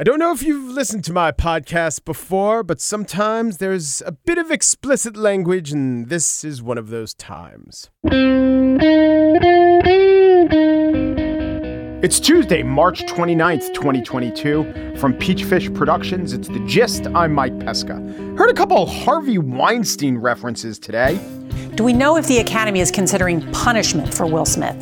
I don't know if you've listened to my podcast before, but sometimes there's a bit of explicit language, and this is one of those times. It's Tuesday, March 29th, 2022. From Peachfish Productions, it's The Gist. I'm Mike Pesca. Heard a couple Harvey Weinstein references today. Do we know if the Academy is considering punishment for Will Smith?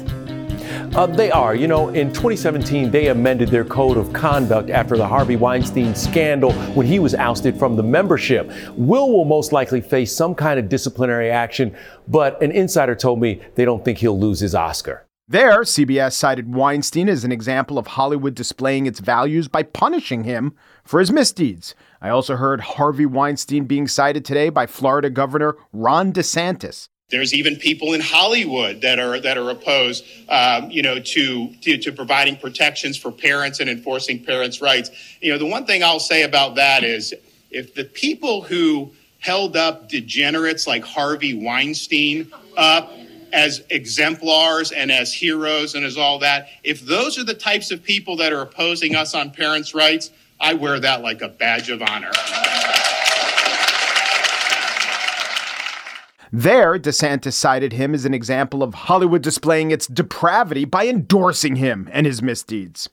Uh, they are. You know, in 2017, they amended their code of conduct after the Harvey Weinstein scandal when he was ousted from the membership. Will will most likely face some kind of disciplinary action, but an insider told me they don't think he'll lose his Oscar. There, CBS cited Weinstein as an example of Hollywood displaying its values by punishing him for his misdeeds. I also heard Harvey Weinstein being cited today by Florida Governor Ron DeSantis. There's even people in Hollywood that are that are opposed, um, you know, to, to to providing protections for parents and enforcing parents' rights. You know, the one thing I'll say about that is, if the people who held up degenerates like Harvey Weinstein up as exemplars and as heroes and as all that, if those are the types of people that are opposing us on parents' rights, I wear that like a badge of honor. There, DeSantis cited him as an example of Hollywood displaying its depravity by endorsing him and his misdeeds.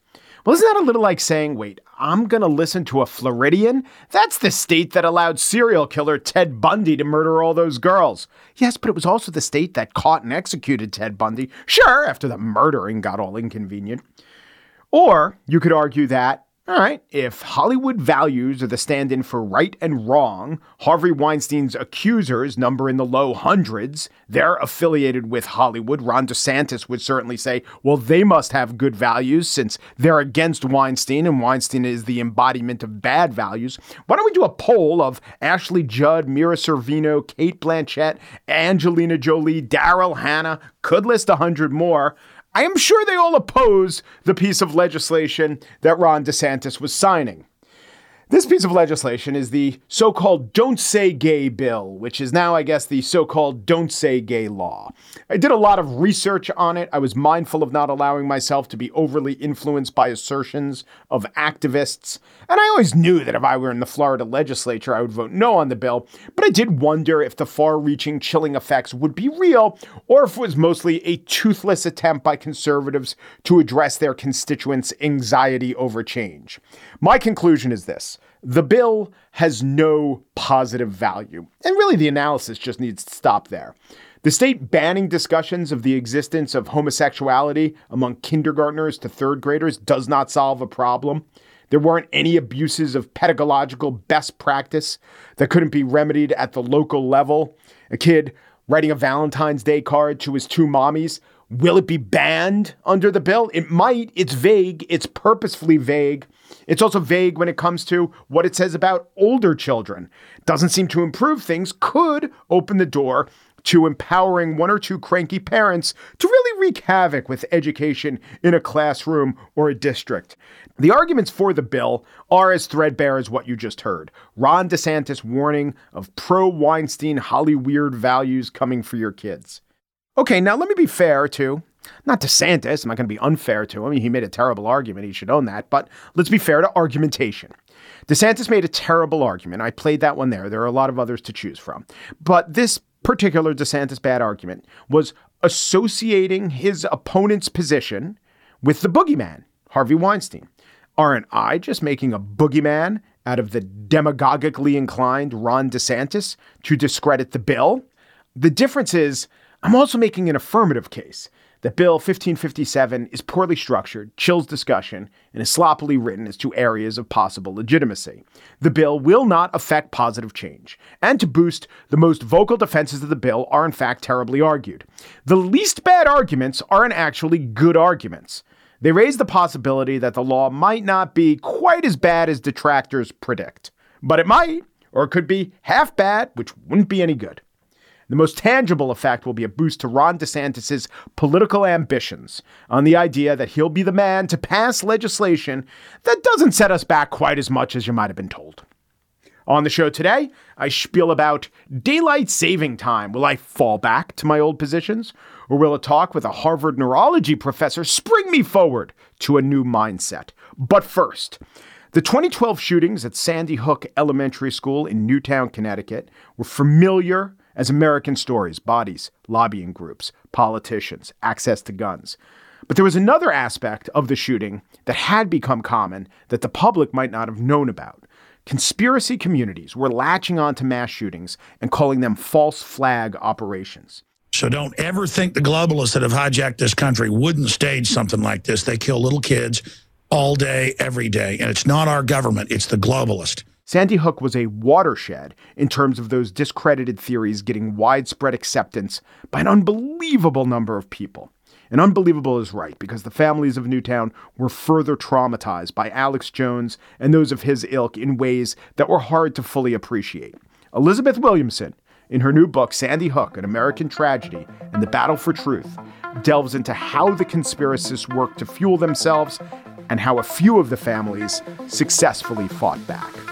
Well, isn't that a little like saying, wait, I'm going to listen to a Floridian? That's the state that allowed serial killer Ted Bundy to murder all those girls. Yes, but it was also the state that caught and executed Ted Bundy. Sure, after the murdering got all inconvenient. Or you could argue that all right. If Hollywood values are the stand in for right and wrong, Harvey Weinstein's accusers number in the low hundreds. They're affiliated with Hollywood. Ron DeSantis would certainly say, well, they must have good values since they're against Weinstein and Weinstein is the embodiment of bad values. Why don't we do a poll of Ashley Judd, Mira Sorvino, Cate Blanchett, Angelina Jolie, Daryl Hannah, could list a hundred more. I am sure they all oppose the piece of legislation that Ron DeSantis was signing. This piece of legislation is the so called Don't Say Gay bill, which is now, I guess, the so called Don't Say Gay law. I did a lot of research on it. I was mindful of not allowing myself to be overly influenced by assertions of activists. And I always knew that if I were in the Florida legislature, I would vote no on the bill. But I did wonder if the far reaching chilling effects would be real or if it was mostly a toothless attempt by conservatives to address their constituents' anxiety over change. My conclusion is this the bill has no positive value. And really, the analysis just needs to stop there. The state banning discussions of the existence of homosexuality among kindergartners to third graders does not solve a problem. There weren't any abuses of pedagogical best practice that couldn't be remedied at the local level. A kid writing a Valentine's Day card to his two mommies. Will it be banned under the bill? It might. It's vague. It's purposefully vague. It's also vague when it comes to what it says about older children. Doesn't seem to improve things, could open the door to empowering one or two cranky parents to really wreak havoc with education in a classroom or a district. The arguments for the bill are as threadbare as what you just heard. Ron DeSantis warning of pro Weinstein Hollyweird values coming for your kids. Okay, now let me be fair too. Not DeSantis. I'm not going to be unfair to him. He made a terrible argument. He should own that. But let's be fair to argumentation. DeSantis made a terrible argument. I played that one there. There are a lot of others to choose from. But this particular DeSantis bad argument was associating his opponent's position with the boogeyman, Harvey Weinstein. Aren't I just making a boogeyman out of the demagogically inclined Ron DeSantis to discredit the bill? The difference is, I'm also making an affirmative case that Bill 1557 is poorly structured, chills discussion, and is sloppily written as to areas of possible legitimacy. The bill will not affect positive change. And to boost, the most vocal defenses of the bill are in fact terribly argued. The least bad arguments aren't actually good arguments. They raise the possibility that the law might not be quite as bad as detractors predict. But it might, or it could be half bad, which wouldn't be any good. The most tangible effect will be a boost to Ron DeSantis' political ambitions on the idea that he'll be the man to pass legislation that doesn't set us back quite as much as you might have been told. On the show today, I spiel about daylight saving time. Will I fall back to my old positions? Or will a talk with a Harvard neurology professor spring me forward to a new mindset? But first, The 2012 shootings at Sandy Hook Elementary School in Newtown, Connecticut were familiar as American stories bodies, lobbying groups, politicians, access to guns. But there was another aspect of the shooting that had become common that the public might not have known about. Conspiracy communities were latching on to mass shootings and calling them false flag operations. So don't ever think the globalists that have hijacked this country wouldn't stage something like this. They kill little kids all day, every day. And it's not our government, it's the globalist. Sandy Hook was a watershed in terms of those discredited theories getting widespread acceptance by an unbelievable number of people. And unbelievable is right because the families of Newtown were further traumatized by Alex Jones and those of his ilk in ways that were hard to fully appreciate. Elizabeth Williamson, in her new book, Sandy Hook An American Tragedy and the Battle for Truth, delves into how the conspiracists worked to fuel themselves and how a few of the families successfully fought back.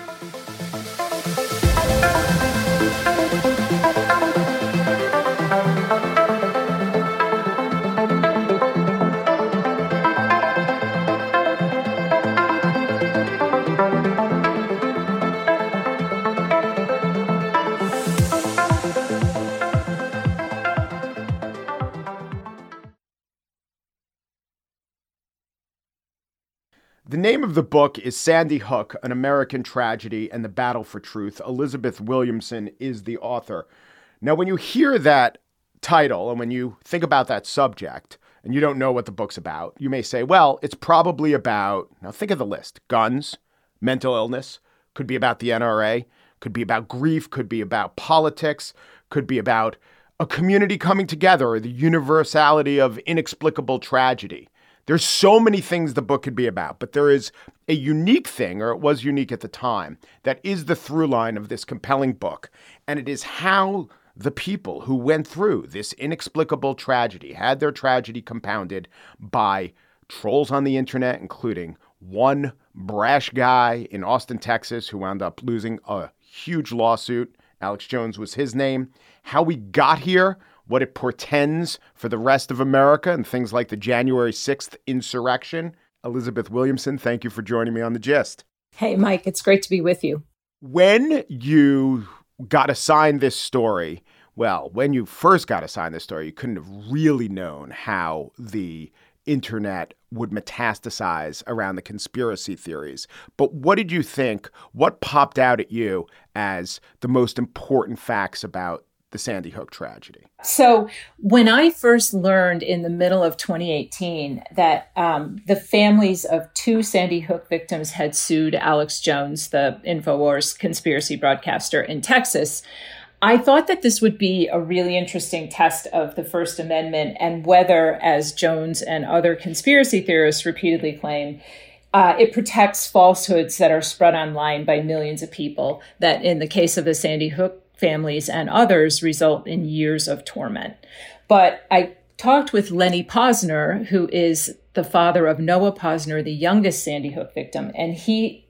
The name of the book is Sandy Hook An American Tragedy and the Battle for Truth. Elizabeth Williamson is the author. Now, when you hear that title and when you think about that subject and you don't know what the book's about, you may say, well, it's probably about, now think of the list guns, mental illness, could be about the NRA, could be about grief, could be about politics, could be about a community coming together or the universality of inexplicable tragedy. There's so many things the book could be about, but there is a unique thing, or it was unique at the time, that is the through line of this compelling book. And it is how the people who went through this inexplicable tragedy had their tragedy compounded by trolls on the internet, including one brash guy in Austin, Texas, who wound up losing a huge lawsuit. Alex Jones was his name. How we got here what it portends for the rest of America and things like the January 6th insurrection. Elizabeth Williamson, thank you for joining me on The Gist. Hey, Mike, it's great to be with you. When you got assigned this story, well, when you first got assigned this story, you couldn't have really known how the internet would metastasize around the conspiracy theories. But what did you think? What popped out at you as the most important facts about the Sandy Hook tragedy? So, when I first learned in the middle of 2018 that um, the families of two Sandy Hook victims had sued Alex Jones, the InfoWars conspiracy broadcaster in Texas, I thought that this would be a really interesting test of the First Amendment and whether, as Jones and other conspiracy theorists repeatedly claim, uh, it protects falsehoods that are spread online by millions of people. That, in the case of the Sandy Hook families and others result in years of torment. But I talked with Lenny Pozner, who is the father of Noah Pozner, the youngest Sandy Hook victim, and he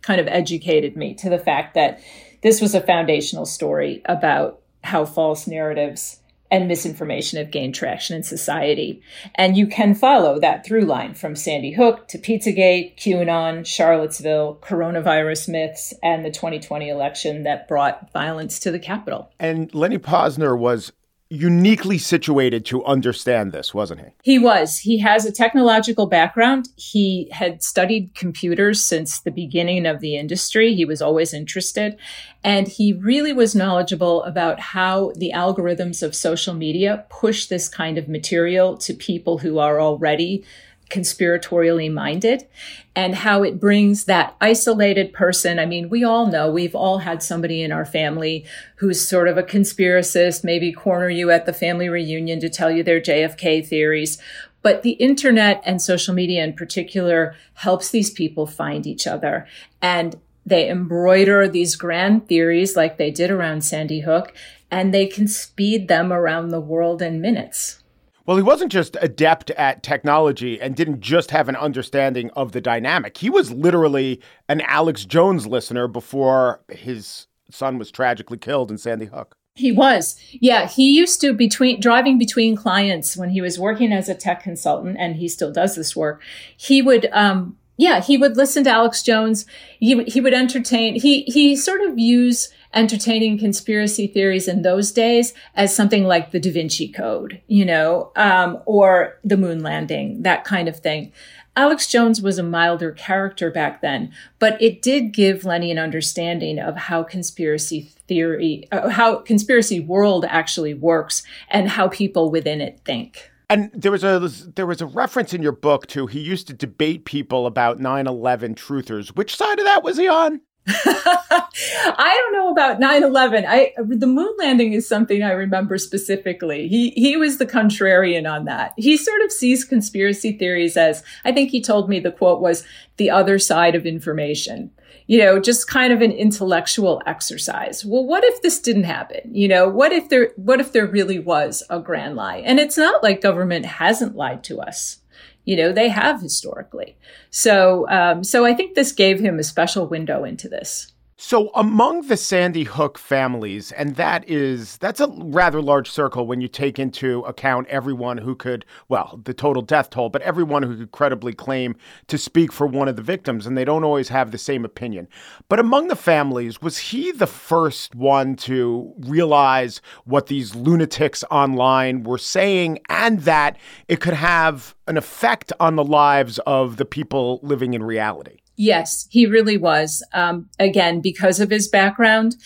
kind of educated me to the fact that this was a foundational story about how false narratives and misinformation have gained traction in society. And you can follow that through line from Sandy Hook to Pizzagate, QAnon, Charlottesville, coronavirus myths, and the 2020 election that brought violence to the Capitol. And Lenny Pozner was uniquely situated to understand this, wasn't he? He was. He has a technological background. He had studied computers since the beginning of the industry. He was always interested. And he really was knowledgeable about how the algorithms of social media push this kind of material to people who are already conspiratorially minded and how it brings that isolated person. I mean, we all know we've all had somebody in our family who's sort of a conspiracist, maybe corner you at the family reunion to tell you their JFK theories. But the internet and social media in particular helps these people find each other. And they embroider these grand theories like they did around Sandy Hook, and they can speed them around the world in minutes. Well, he wasn't just adept at technology and didn't just have an understanding of the dynamic. He was literally an Alex Jones listener before his son was tragically killed in Sandy Hook. He was. Yeah, he used to between driving between clients when he was working as a tech consultant and he still does this work. He would um Yeah, he would listen to Alex Jones. He, he would entertain. He he sort of used entertaining conspiracy theories in those days as something like the Da Vinci Code, you know, um, or the moon landing, that kind of thing. Alex Jones was a milder character back then, but it did give Lenny an understanding of how conspiracy theory, uh, how conspiracy world actually works and how people within it think. And there was a there was a reference in your book to he used to debate people about 9/11 truthers. Which side of that was he on? I don't know about 9/11. I the moon landing is something I remember specifically. He he was the contrarian on that. He sort of sees conspiracy theories as I think he told me the quote was the other side of information. You know, just kind of an intellectual exercise. Well, what if this didn't happen? You know, what if there what if there really was a grand lie? And it's not like government hasn't lied to us you know they have historically so um, so i think this gave him a special window into this so among the Sandy Hook families, and that is that's a rather large circle when you take into account everyone who could, well, the total death toll, but everyone who could credibly claim to speak for one of the victims, and they don't always have the same opinion. But among the families, was he the first one to realize what these lunatics online were saying and that it could have an effect on the lives of the people living in reality? Yes, he really was. Um, again, because of his background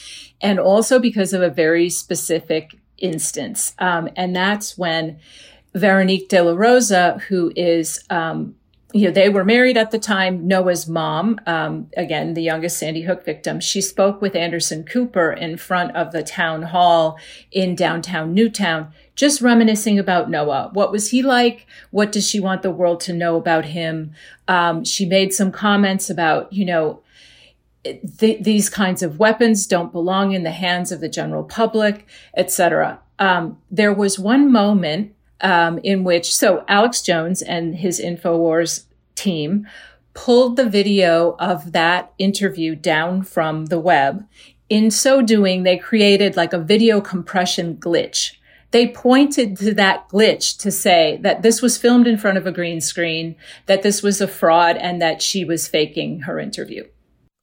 and also because of a very specific instance. Um, and that's when Veronique de la Rosa, who is, um, you know, they were married at the time. Noah's mom, um, again, the youngest Sandy Hook victim, she spoke with Anderson Cooper in front of the town hall in downtown Newtown just reminiscing about Noah. What was he like? What does she want the world to know about him? Um, she made some comments about, you know, th- these kinds of weapons don't belong in the hands of the general public, etc. Um, there was one moment um, in which, so Alex Jones and his Infowars team pulled the video of that interview down from the web. In so doing, they created like a video compression glitch they pointed to that glitch to say that this was filmed in front of a green screen, that this was a fraud, and that she was faking her interview.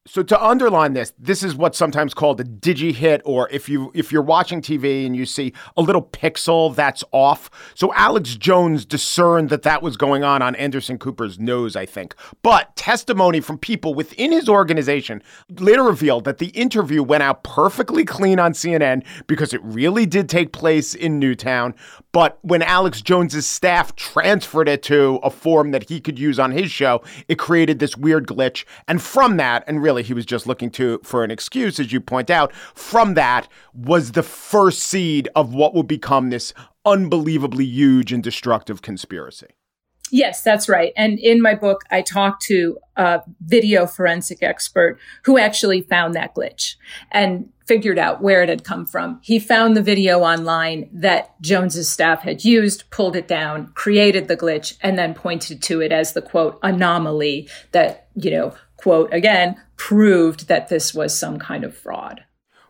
So to underline this, this is what's sometimes called a digi hit, or if you if you're watching TV and you see a little pixel that's off. So Alex Jones discerned that that was going on on Anderson Cooper's nose, I think. But testimony from people within his organization later revealed that the interview went out perfectly clean on CNN because it really did take place in Newtown. But when Alex Jones's staff transferred it to a form that he could use on his show, it created this weird glitch. And from that, and really he was just looking to for an excuse, as you point out, from that was the first seed of what would become this unbelievably huge and destructive conspiracy. Yes, that's right. And in my book, I talked to a video forensic expert who actually found that glitch and figured out where it had come from. He found the video online that Jones's staff had used, pulled it down, created the glitch, and then pointed to it as the quote anomaly that, you know, quote again, proved that this was some kind of fraud.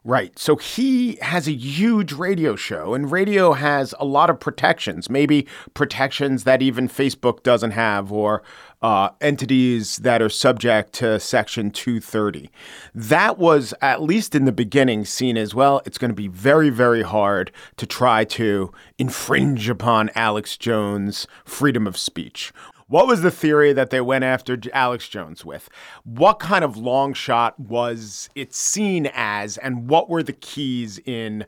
Right. So he has a huge radio show, and radio has a lot of protections, maybe protections that even Facebook doesn't have, or uh, entities that are subject to Section 230. That was, at least in the beginning, seen as well. It's going to be very, very hard to try to infringe upon Alex Jones' freedom of speech. What was the theory that they went after Alex Jones with? What kind of long shot was it seen as, and what were the keys in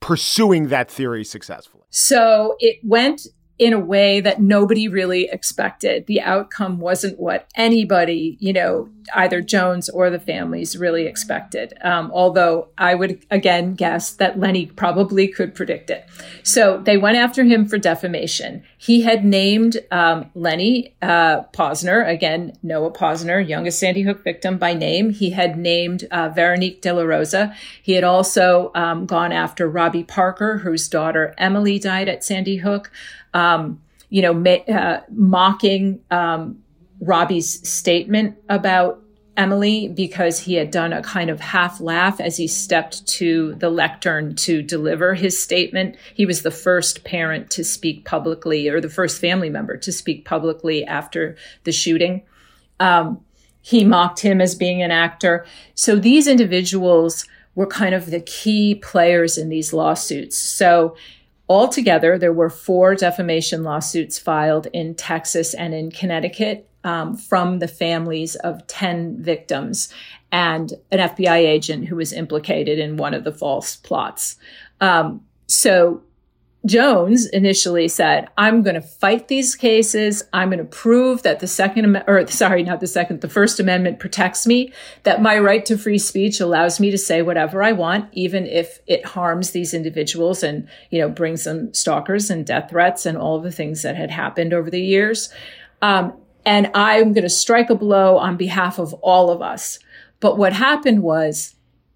pursuing that theory successfully? So it went in a way that nobody really expected. The outcome wasn't what anybody, you know, either Jones or the families really expected. Um, although I would again guess that Lenny probably could predict it. So they went after him for defamation. He had named um, Lenny uh, Pozner, again, Noah Pozner, youngest Sandy Hook victim by name. He had named uh, Veronique De La Rosa. He had also um, gone after Robbie Parker, whose daughter Emily died at Sandy Hook um, you know, ma- uh, mocking um, Robbie's statement about Emily because he had done a kind of half laugh as he stepped to the lectern to deliver his statement. He was the first parent to speak publicly or the first family member to speak publicly after the shooting. Um, he mocked him as being an actor. So these individuals were kind of the key players in these lawsuits. So altogether, there were four defamation lawsuits filed in Texas and in Connecticut um, from the families of 10 victims and an FBI agent who was implicated in one of the false plots. Um, so Jones initially said, I'm going to fight these cases. I'm going to prove that the second, or sorry, not the second, the first amendment protects me, that my right to free speech allows me to say whatever I want, even if it harms these individuals and, you know, brings them stalkers and death threats and all the things that had happened over the years. Um, and I'm going to strike a blow on behalf of all of us. But what happened was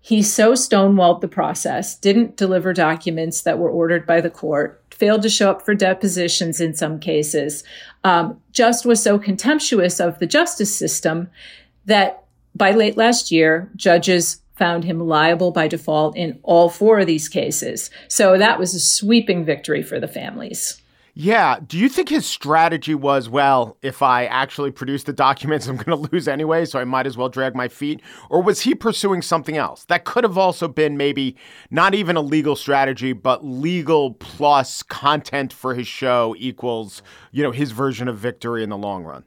he so stonewalled the process, didn't deliver documents that were ordered by the court, failed to show up for depositions in some cases, um, just was so contemptuous of the justice system that by late last year, judges found him liable by default in all four of these cases. So that was a sweeping victory for the families. Yeah. Do you think his strategy was, well, if I actually produce the documents, I'm going to lose anyway, so I might as well drag my feet? Or was he pursuing something else? That could have also been maybe not even a legal strategy, but legal plus content for his show equals, you know, his version of victory in the long run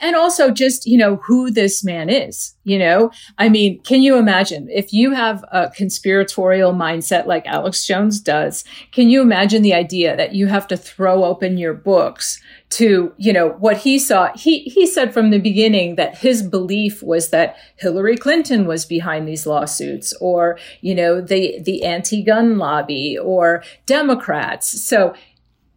and also just you know who this man is you know? I mean can you imagine if you have a conspiratorial mindset like alex jones does can you imagine the idea that you have to throw open your books to you know what he saw? He he said from the beginning that his belief was that hillary clinton was behind these lawsuits or you know the the anti-gun lobby or democrats. So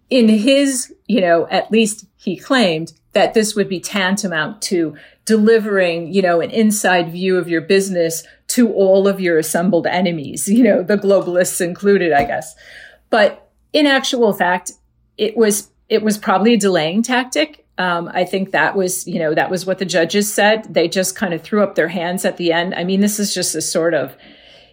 in his you know at least he claimed that this would be tantamount to delivering, you know, an inside view of your business to all of your assembled enemies, you know, the globalists included, I guess. But in actual fact, it was it was probably a delaying tactic. Um, I think that was, you know, that was what the judges said. They just kind of threw up their hands at the end. I mean, this is just a sort of,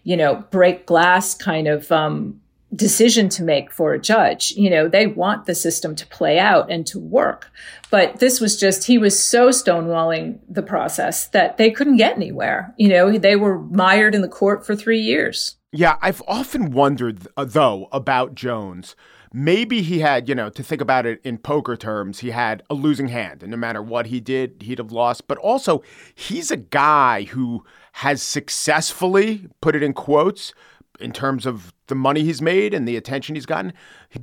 you know, break glass kind of um, decision to make for a judge. You know, they want the system to play out and to work. But this was just, he was so stonewalling the process that they couldn't get anywhere. You know, they were mired in the court for three years. Yeah, I've often wondered, uh, though, about Jones. Maybe he had, you know, to think about it in poker terms, he had a losing hand, and no matter what he did, he'd have lost. But also, he's a guy who has successfully, put it in quotes, in terms of the money he's made and the attention he's gotten,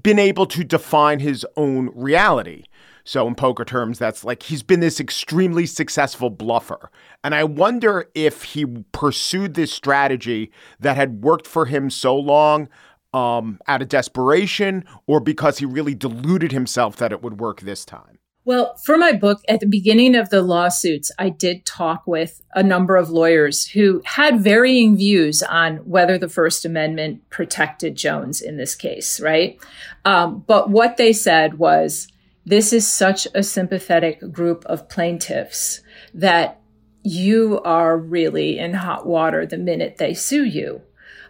been able to define his own reality. So, in poker terms, that's like he's been this extremely successful bluffer. And I wonder if he pursued this strategy that had worked for him so long um, out of desperation or because he really deluded himself that it would work this time. Well, for my book, at the beginning of the lawsuits, I did talk with a number of lawyers who had varying views on whether the First Amendment protected Jones in this case, right? Um, but what they said was this is such a sympathetic group of plaintiffs that you are really in hot water the minute they sue you.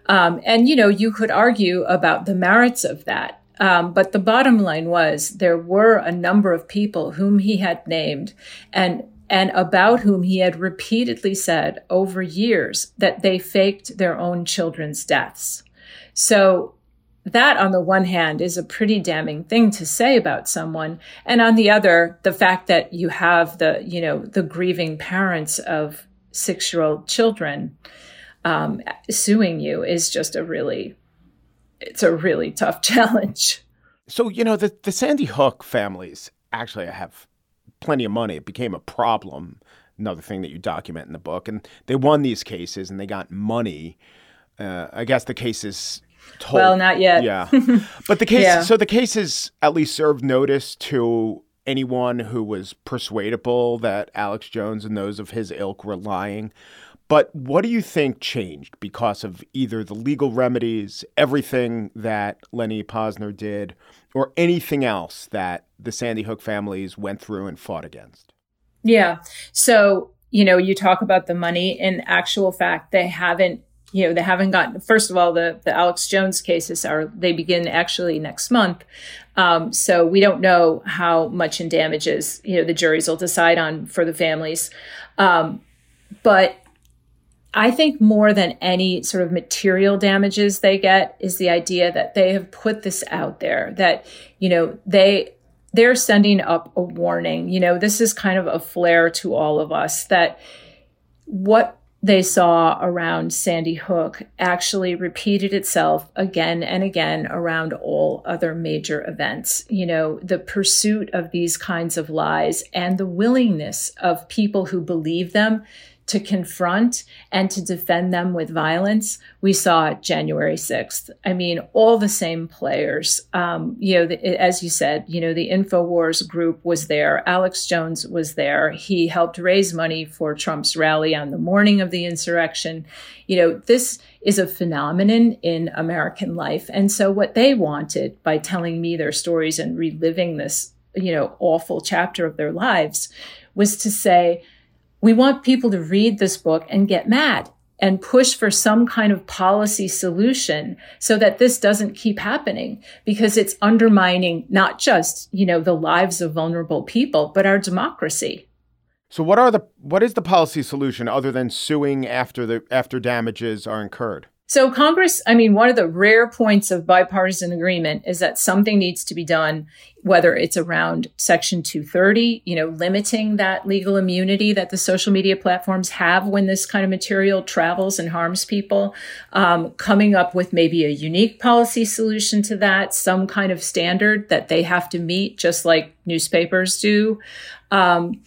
Um, and, you know, you could argue about the merits of that. Um, but the bottom line was there were a number of people whom he had named and and about whom he had repeatedly said over years that they faked their own children's deaths. So that on the one hand is a pretty damning thing to say about someone and on the other the fact that you have the you know the grieving parents of six year old children um, suing you is just a really it's a really tough challenge. So, you know, the, the Sandy Hook families actually have plenty of money. It became a problem, another thing that you document in the book. And they won these cases and they got money. Uh, I guess the cases told. Well, not yet. Yeah. but the case, yeah. so the cases at least served notice to anyone who was persuadable that Alex Jones and those of his ilk were lying. But what do you think changed because of either the legal remedies, everything that Lenny Pozner did, or anything else that the Sandy Hook families went through and fought against? Yeah. So, you know, you talk about the money. In actual fact, they haven't you know, they haven't gotten, first of all, the, the Alex Jones cases are, they begin actually next month. Um, so we don't know how much in damages, you know, the juries will decide on for the families. Um, but I think more than any sort of material damages they get is the idea that they have put this out there that, you know, they, they're sending up a warning. You know, this is kind of a flare to all of us that what they saw around Sandy Hook actually repeated itself again and again around all other major events. You know, the pursuit of these kinds of lies and the willingness of people who believe them to confront and to defend them with violence, we saw January 6th. I mean, all the same players. Um, you know, the, as you said, you know, the InfoWars group was there. Alex Jones was there. He helped raise money for Trump's rally on the morning of the insurrection. You know, this is a phenomenon in American life. And so what they wanted by telling me their stories and reliving this, you know, awful chapter of their lives was to say, we want people to read this book and get mad and push for some kind of policy solution so that this doesn't keep happening because it's undermining not just, you know, the lives of vulnerable people, but our democracy. So what are the what is the policy solution other than suing after the after damages are incurred? So Congress, I mean, one of the rare points of bipartisan agreement is that something needs to be done, whether it's around Section 230, you know, limiting that legal immunity that the social media platforms have when this kind of material travels and harms people, um, coming up with maybe a unique policy solution to that, some kind of standard that they have to meet, just like newspapers do. Um,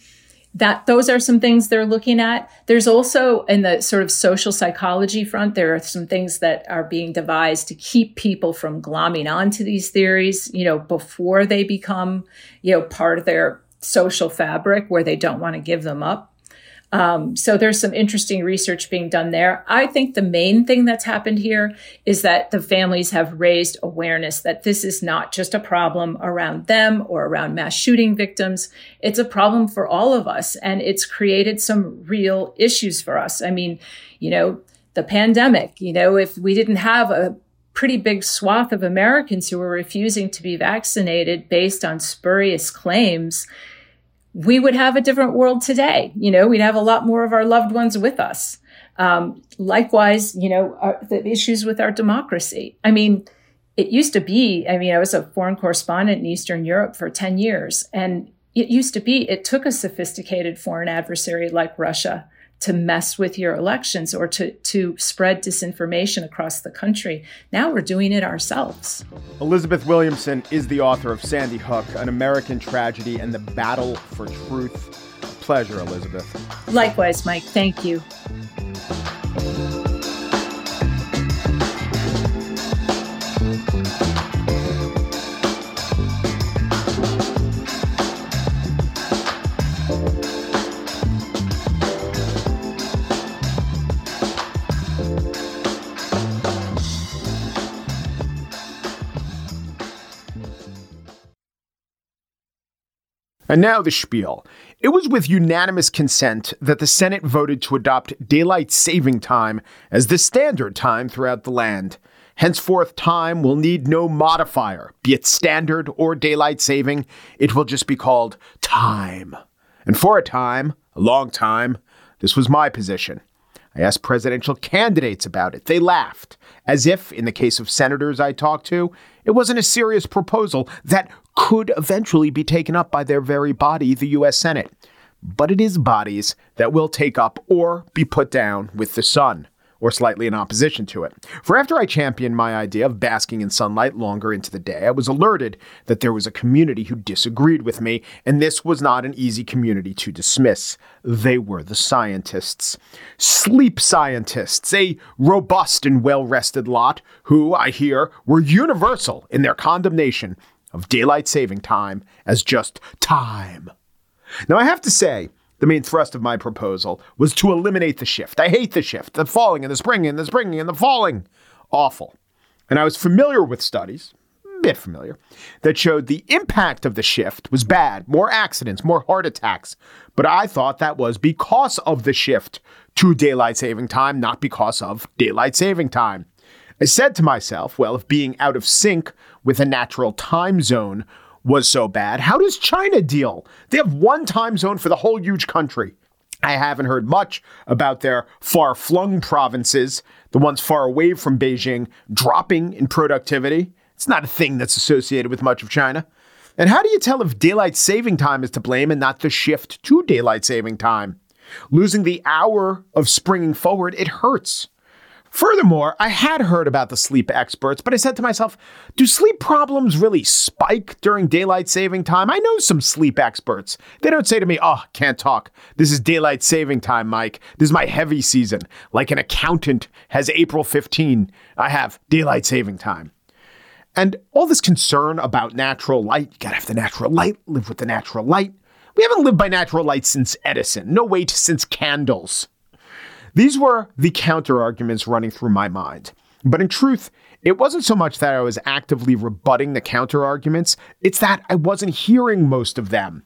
that those are some things they're looking at. There's also in the sort of social psychology front, there are some things that are being devised to keep people from glomming onto these theories, you know, before they become, you know, part of their social fabric where they don't want to give them up. Um, so there's some interesting research being done there. I think the main thing that's happened here is that the families have raised awareness that this is not just a problem around them or around mass shooting victims. It's a problem for all of us. And it's created some real issues for us. I mean, you know, the pandemic, you know, if we didn't have a pretty big swath of Americans who were refusing to be vaccinated based on spurious claims, we would have a different world today. You know, we'd have a lot more of our loved ones with us. Um, likewise, you know, our, the issues with our democracy. I mean, it used to be, I mean, I was a foreign correspondent in Eastern Europe for 10 years, and it used to be, it took a sophisticated foreign adversary like Russia to mess with your elections or to, to spread disinformation across the country. Now we're doing it ourselves. Elizabeth Williamson is the author of Sandy Hook, An American Tragedy and the Battle for Truth. pleasure, Elizabeth. Likewise, Mike. Thank you. And now the spiel. It was with unanimous consent that the Senate voted to adopt daylight saving time as the standard time throughout the land. Henceforth, time will need no modifier, be it standard or daylight saving. It will just be called time. And for a time, a long time, this was my position. I asked presidential candidates about it. They laughed, as if, in the case of senators I talked to, it wasn't a serious proposal that could eventually be taken up by their very body, the U.S. Senate. But it is bodies that will take up or be put down with the sun or slightly in opposition to it. For after I championed my idea of basking in sunlight longer into the day, I was alerted that there was a community who disagreed with me, and this was not an easy community to dismiss. They were the scientists. Sleep scientists, a robust and well rested lot who, I hear, were universal in their condemnation of daylight saving time as just time. Now, I have to say, the main thrust of my proposal was to eliminate the shift. I hate the shift, the falling and the springing and the springing and the falling. Awful. And I was familiar with studies, a bit familiar, that showed the impact of the shift was bad more accidents, more heart attacks. But I thought that was because of the shift to daylight saving time, not because of daylight saving time. I said to myself, well, if being out of sync with a natural time zone was so bad, how does China deal? They have one time zone for the whole huge country. I haven't heard much about their far flung provinces, the ones far away from Beijing, dropping in productivity. It's not a thing that's associated with much of China. And how do you tell if daylight saving time is to blame and not the shift to daylight saving time? Losing the hour of springing forward, it hurts. Furthermore, I had heard about the sleep experts, but I said to myself, do sleep problems really spike during daylight saving time? I know some sleep experts. They don't say to me, oh, can't talk. This is daylight saving time, Mike. This is my heavy season. Like an accountant has April 15, I have daylight saving time. And all this concern about natural light, you gotta have the natural light, live with the natural light. We haven't lived by natural light since Edison. No wait, since candles. These were the counter arguments running through my mind. But in truth, it wasn't so much that I was actively rebutting the counter arguments, it's that I wasn't hearing most of them.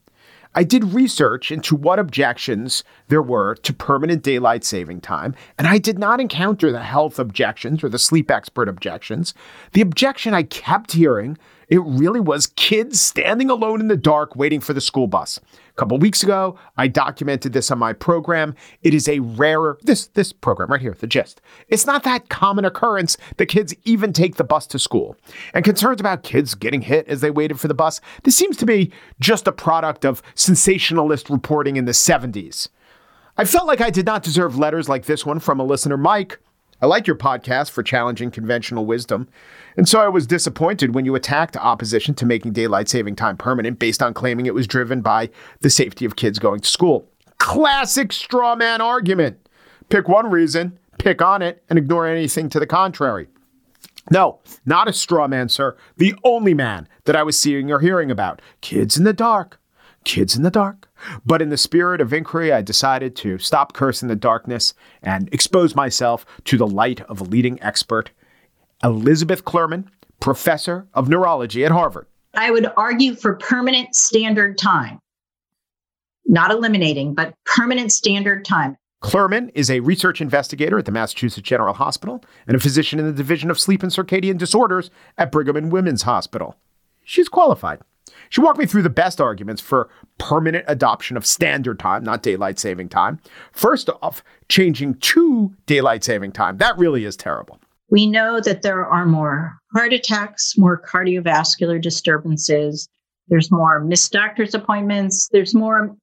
I did research into what objections there were to permanent daylight saving time, and I did not encounter the health objections or the sleep expert objections. The objection I kept hearing it really was kids standing alone in the dark waiting for the school bus. A couple weeks ago, I documented this on my program. It is a rarer this this program right here, the gist. It's not that common occurrence that kids even take the bus to school. And concerns about kids getting hit as they waited for the bus, this seems to be just a product of sensationalist reporting in the 70s. I felt like I did not deserve letters like this one from a listener, Mike. I like your podcast for challenging conventional wisdom. And so I was disappointed when you attacked opposition to making daylight saving time permanent based on claiming it was driven by the safety of kids going to school. Classic straw man argument. Pick one reason, pick on it, and ignore anything to the contrary. No, not a straw man, sir. The only man that I was seeing or hearing about. Kids in the dark. Kids in the dark. But in the spirit of inquiry, I decided to stop cursing the darkness and expose myself to the light of a leading expert Elizabeth Klerman, professor of neurology at Harvard. I would argue for permanent standard time, not eliminating, but permanent standard time. Klerman is a research investigator at the Massachusetts General Hospital and a physician in the Division of Sleep and Circadian Disorders at Brigham and Women's Hospital. She's qualified. She walked me through the best arguments for permanent adoption of standard time, not daylight saving time. First off, changing to daylight saving time. That really is terrible. We know that there are more heart attacks, more cardiovascular disturbances, there's more missed doctor's appointments, there's more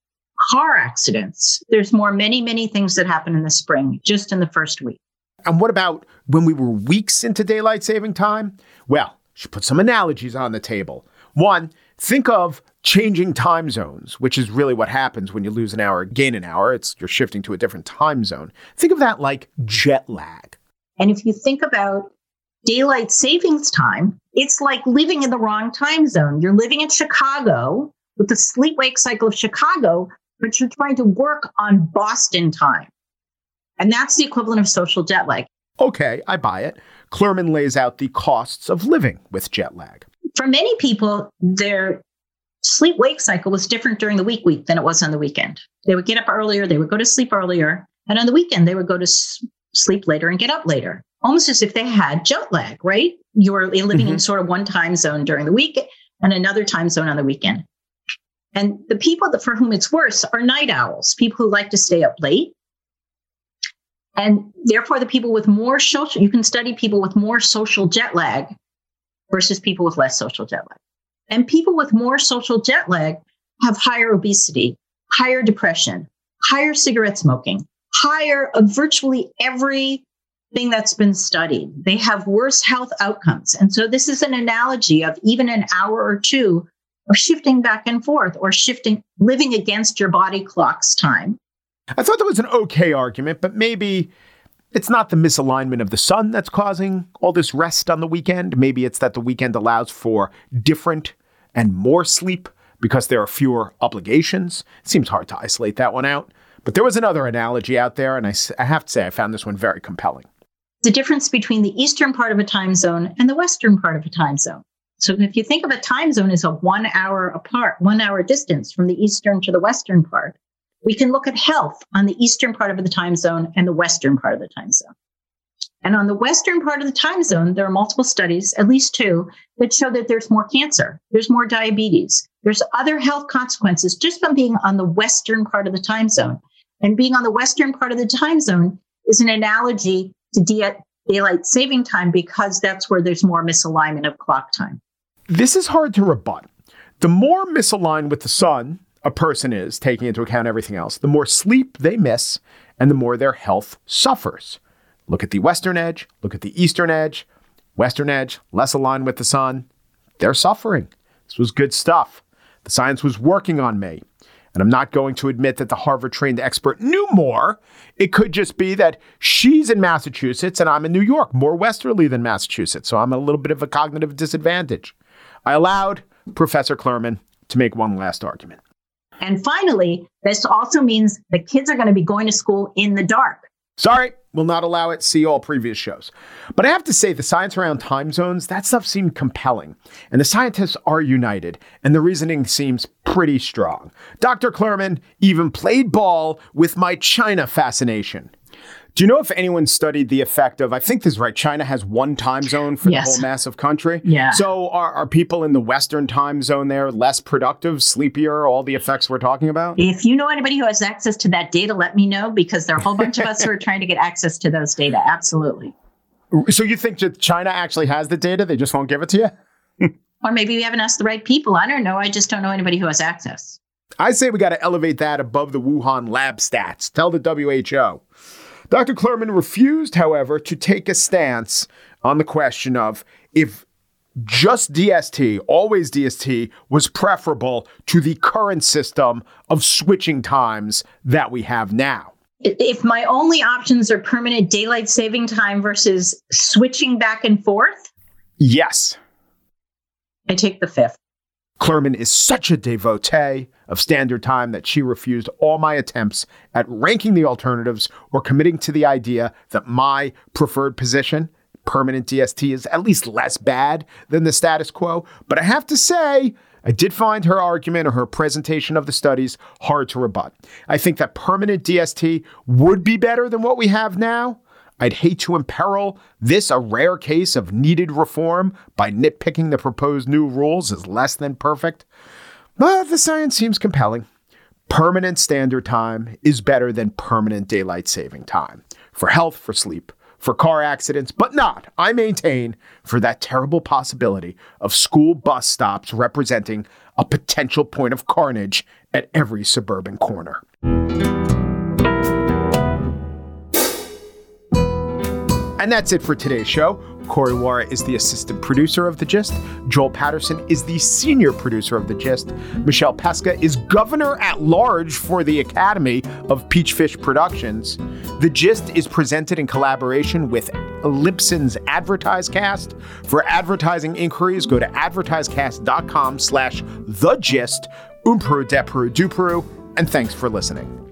car accidents, there's more many, many things that happen in the spring, just in the first week. And what about when we were weeks into daylight saving time? Well, she put some analogies on the table. One, think of changing time zones, which is really what happens when you lose an hour, gain an hour. It's you're shifting to a different time zone. Think of that like jet lag. And if you think about daylight savings time, it's like living in the wrong time zone. You're living in Chicago with the sleep wake cycle of Chicago, but you're trying to work on Boston time. And that's the equivalent of social jet lag. Okay, I buy it. Klerman lays out the costs of living with jet lag. For many people, their sleep wake cycle was different during the week week than it was on the weekend. They would get up earlier, they would go to sleep earlier, and on the weekend they would go to sleep later and get up later, almost as if they had jet lag, right? You were living mm-hmm. in sort of one time zone during the week and another time zone on the weekend. And the people that, for whom it's worse are night owls, people who like to stay up late. And therefore, the people with more social, you can study people with more social jet lag versus people with less social jet lag. And people with more social jet lag have higher obesity, higher depression, higher cigarette smoking, higher of virtually every thing that's been studied. They have worse health outcomes. And so this is an analogy of even an hour or two of shifting back and forth or shifting, living against your body clock's time. I thought that was an okay argument, but maybe it's not the misalignment of the sun that's causing all this rest on the weekend. Maybe it's that the weekend allows for different and more sleep because there are fewer obligations. It seems hard to isolate that one out. But there was another analogy out there, and I, I have to say, I found this one very compelling. The difference between the eastern part of a time zone and the western part of a time zone. So if you think of a time zone as a one hour apart, one hour distance from the eastern to the western part, we can look at health on the eastern part of the time zone and the western part of the time zone. And on the western part of the time zone, there are multiple studies, at least two, that show that there's more cancer, there's more diabetes, there's other health consequences just from being on the western part of the time zone. And being on the western part of the time zone is an analogy to daylight saving time because that's where there's more misalignment of clock time. This is hard to rebut. The more misaligned with the sun a person is, taking into account everything else, the more sleep they miss and the more their health suffers. Look at the western edge, look at the eastern edge. Western edge, less aligned with the sun, they're suffering. This was good stuff. The science was working on me. And I'm not going to admit that the Harvard trained expert knew more. It could just be that she's in Massachusetts and I'm in New York, more westerly than Massachusetts. So I'm a little bit of a cognitive disadvantage. I allowed Professor Klerman to make one last argument. And finally, this also means the kids are going to be going to school in the dark. Sorry, will not allow it. See all previous shows. But I have to say, the science around time zones, that stuff seemed compelling. And the scientists are united, and the reasoning seems pretty strong. Dr. Klerman even played ball with my China fascination. Do you know if anyone studied the effect of, I think this is right, China has one time zone for yes. the whole massive country? Yeah. So are, are people in the Western time zone there less productive, sleepier, all the effects we're talking about? If you know anybody who has access to that data, let me know because there are a whole bunch of us who are trying to get access to those data. Absolutely. So you think that China actually has the data? They just won't give it to you? or maybe we haven't asked the right people. I don't know. I just don't know anybody who has access. I say we got to elevate that above the Wuhan lab stats. Tell the WHO. Dr. Klerman refused, however, to take a stance on the question of if just DST, always DST, was preferable to the current system of switching times that we have now. If my only options are permanent daylight saving time versus switching back and forth? Yes. I take the fifth. Klerman is such a devotee of standard time that she refused all my attempts at ranking the alternatives or committing to the idea that my preferred position, permanent DST, is at least less bad than the status quo. But I have to say, I did find her argument or her presentation of the studies hard to rebut. I think that permanent DST would be better than what we have now. I'd hate to imperil this, a rare case of needed reform, by nitpicking the proposed new rules as less than perfect. But the science seems compelling. Permanent standard time is better than permanent daylight saving time for health, for sleep, for car accidents, but not, I maintain, for that terrible possibility of school bus stops representing a potential point of carnage at every suburban corner. And that's it for today's show. Corey Wara is the assistant producer of The Gist. Joel Patterson is the senior producer of The Gist. Michelle Pesca is governor at large for the Academy of Peachfish Productions. The Gist is presented in collaboration with Libsyn's AdvertiseCast. For advertising inquiries, go to advertisecast.com slash The Gist. Umpru, Depru, Dupru, and thanks for listening.